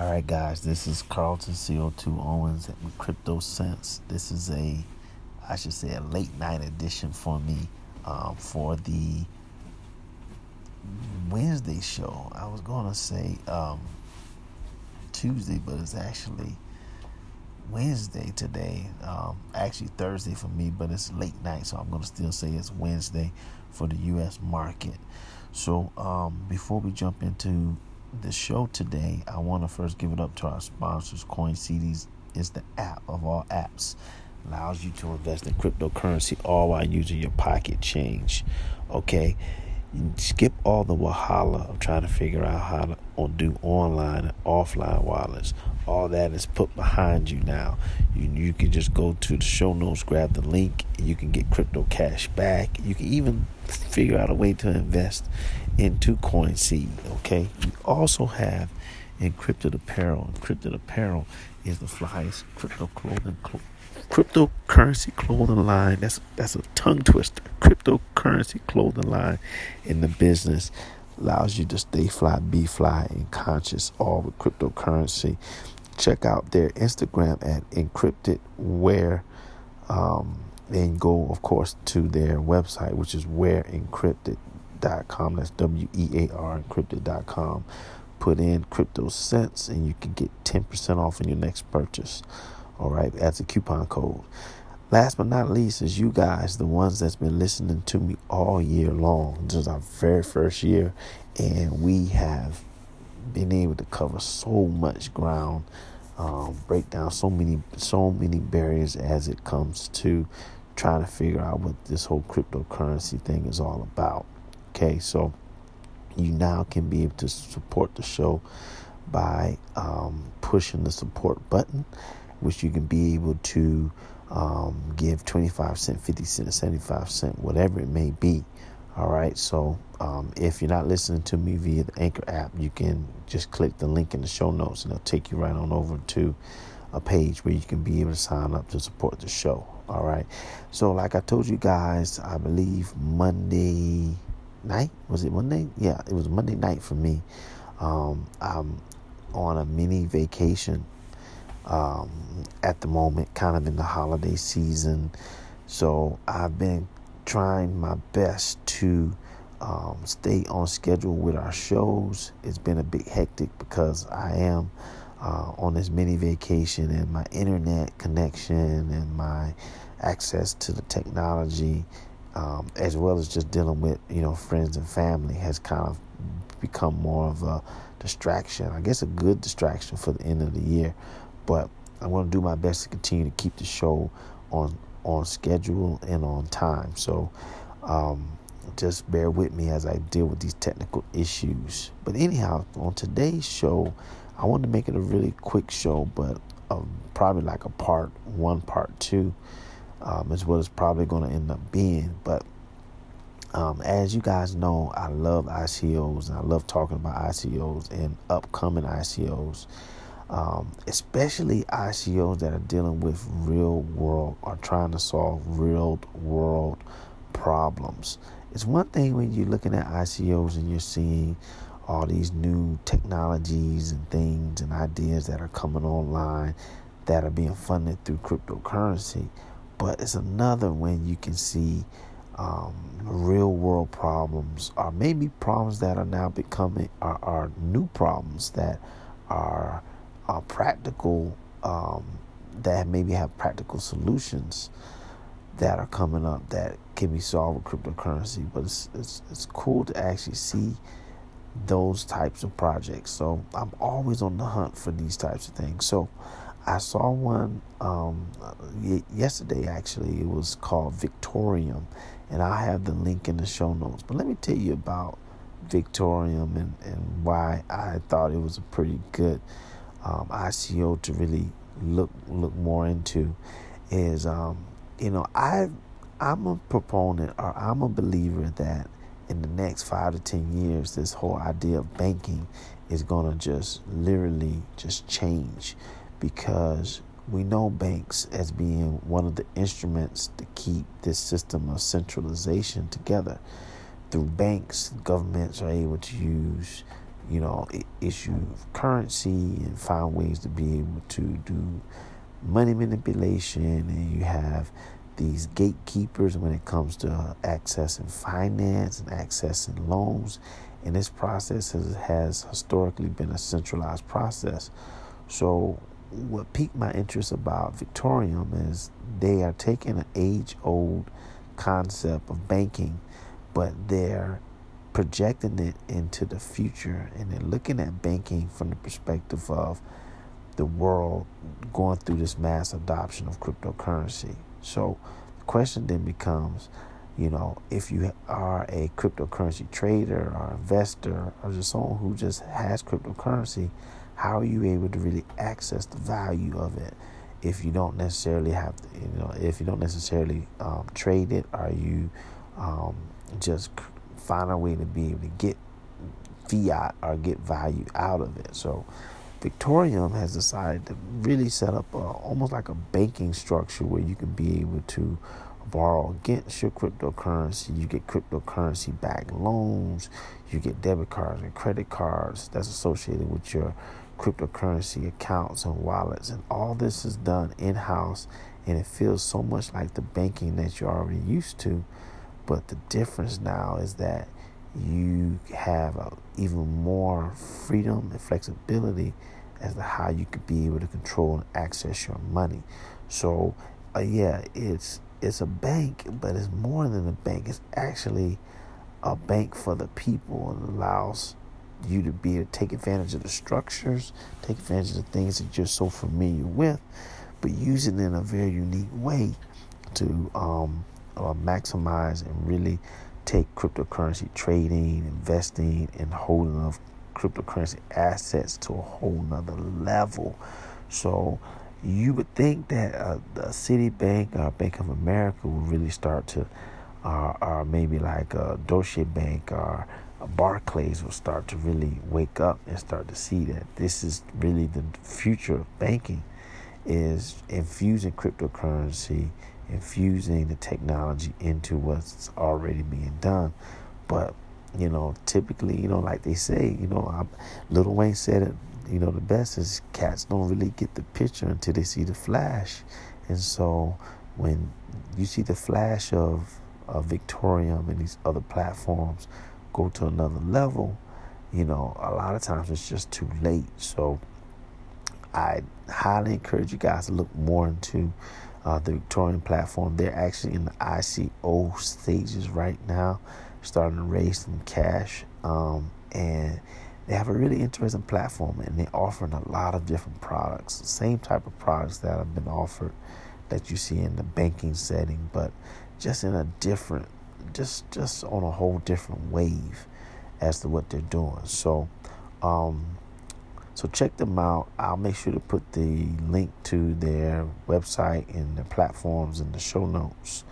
All right, guys, this is Carlton CO2 Owens at Crypto Sense. This is a, I should say, a late night edition for me um, for the Wednesday show. I was going to say um, Tuesday, but it's actually Wednesday today. Um, actually, Thursday for me, but it's late night, so I'm going to still say it's Wednesday for the U.S. market. So, um, before we jump into the show today, I want to first give it up to our sponsors. CoinSeed is the app of all apps. Allows you to invest in cryptocurrency all while using your pocket change. Okay. Skip all the wahala of trying to figure out how to or do online and offline wallets. All that is put behind you now. You you can just go to the show notes, grab the link, you can get crypto cash back. You can even figure out a way to invest into CoinSeed. Okay. You also have encrypted apparel. Encrypted apparel is the flyest crypto clothing cl- cryptocurrency clothing line. That's that's a tongue twister. Cryptocurrency clothing line in the business allows you to stay fly, be fly, and conscious all with cryptocurrency. Check out their Instagram at encrypted wear. Um, and go, of course, to their website, which is wearencrypted.com. That's W E A R encrypted.com. Put in crypto cents, and you can get 10% off on your next purchase. All right, that's a coupon code. Last but not least is you guys, the ones that's been listening to me all year long. This is our very first year, and we have been able to cover so much ground, um, break down so many so many barriers as it comes to trying to figure out what this whole cryptocurrency thing is all about. Okay, so you now can be able to support the show by um, pushing the support button, which you can be able to um, give 25 cent, 50 cent, 75 cent, whatever it may be. All right. So um, if you're not listening to me via the Anchor app, you can just click the link in the show notes and it'll take you right on over to a page where you can be able to sign up to support the show. All right. So, like I told you guys, I believe Monday night was it Monday? Yeah, it was Monday night for me. Um, I'm on a mini vacation um, at the moment, kind of in the holiday season. So I've been trying my best to um, stay on schedule with our shows. It's been a bit hectic because I am uh, on this mini vacation and my internet connection and my access to the technology, um, as well as just dealing with you know friends and family, has kind of become more of a distraction. I guess a good distraction for the end of the year, but I'm going to do my best to continue to keep the show on on schedule and on time. So. Um, just bear with me as I deal with these technical issues. But anyhow, on today's show, I wanted to make it a really quick show, but um, probably like a part one, part two, um, is what it's probably going to end up being. But um, as you guys know, I love ICOs and I love talking about ICOs and upcoming ICOs, um, especially ICOs that are dealing with real world or trying to solve real world problems. It's one thing when you're looking at ICOs and you're seeing all these new technologies and things and ideas that are coming online that are being funded through cryptocurrency. But it's another when you can see um, real world problems, or maybe problems that are now becoming are, are new problems that are, are practical, um, that maybe have practical solutions that are coming up that can be solved with cryptocurrency. But it's it's, it's cool to actually see those types of projects. So I'm always on the hunt for these types of things. So I saw one um, yesterday, actually. It was called Victorium, and I have the link in the show notes. But let me tell you about Victorium and, and why I thought it was a pretty good um, ICO to really look look more into. Is um, you know I I'm a proponent or I'm a believer that in the next five to ten years, this whole idea of banking is going to just literally just change because we know banks as being one of the instruments to keep this system of centralization together. Through banks, governments are able to use, you know, issue currency and find ways to be able to do money manipulation. And you have these gatekeepers when it comes to accessing finance and accessing loans. And this process has, has historically been a centralized process. So, what piqued my interest about Victorium is they are taking an age old concept of banking, but they're projecting it into the future and they're looking at banking from the perspective of the world going through this mass adoption of cryptocurrency. So the question then becomes, you know, if you are a cryptocurrency trader or investor or just someone who just has cryptocurrency, how are you able to really access the value of it? If you don't necessarily have, to, you know, if you don't necessarily um, trade it, are you um, just find a way to be able to get fiat or get value out of it. So Victorium has decided to really set up a, almost like a banking structure where you can be able to borrow against your cryptocurrency. You get cryptocurrency backed loans. You get debit cards and credit cards that's associated with your cryptocurrency accounts and wallets. And all this is done in house. And it feels so much like the banking that you're already used to but the difference now is that you have a, even more freedom and flexibility as to how you could be able to control and access your money. So, uh, yeah, it's it's a bank, but it's more than a bank. It's actually a bank for the people and allows you to be to take advantage of the structures, take advantage of the things that you're so familiar with, but use it in a very unique way to um, or maximize and really take cryptocurrency trading, investing, and holding of cryptocurrency assets to a whole nother level. So you would think that uh, the Citibank or Bank of America would really start to, uh, or maybe like a Deutsche Bank or Barclays will start to really wake up and start to see that this is really the future of banking is infusing cryptocurrency infusing the technology into what's already being done. But you know, typically, you know, like they say, you know, I, Lil Wayne said it. You know, the best is cats don't really get the picture until they see the flash, and so when you see the flash of of Victorium and these other platforms go to another level, you know, a lot of times it's just too late. So I highly encourage you guys to look more into uh, the Victorium platform. They're actually in the ICO stages right now, starting to raise some cash. Um, and they have a really interesting platform and they're offering a lot of different products, same type of products that have been offered that you see in the banking setting, but just in a different, just just on a whole different wave as to what they're doing. So, um, so check them out. I'll make sure to put the link to their website and their platforms in the show notes.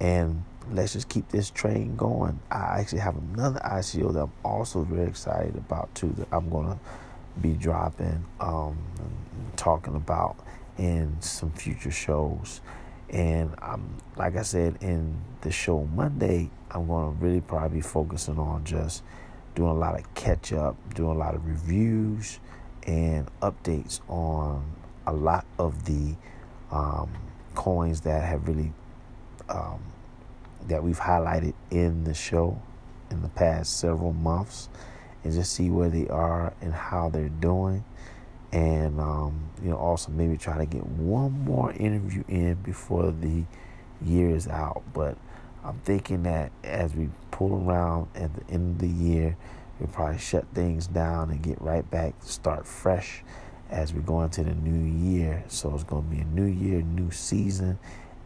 And let's just keep this train going. I actually have another ICO that I'm also very excited about too that I'm gonna be dropping, um, talking about in some future shows. And I'm like I said in the show Monday, I'm gonna really probably be focusing on just doing a lot of catch up, doing a lot of reviews and updates on a lot of the um, coins that have really um, that we've highlighted in the show in the past several months and just see where they are and how they're doing. And um, you know also maybe try to get one more interview in before the year is out. But i'm thinking that as we pull around at the end of the year we'll probably shut things down and get right back, start fresh as we go into the new year. So it's going to be a new year, new season,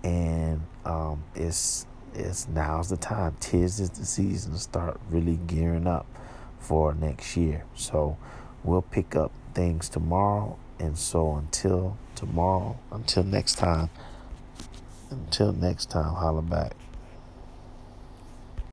and um, it's it's now's the time. Tis is the season to start really gearing up for next year. So we'll pick up things tomorrow, and so until tomorrow, until next time, until next time, holla back.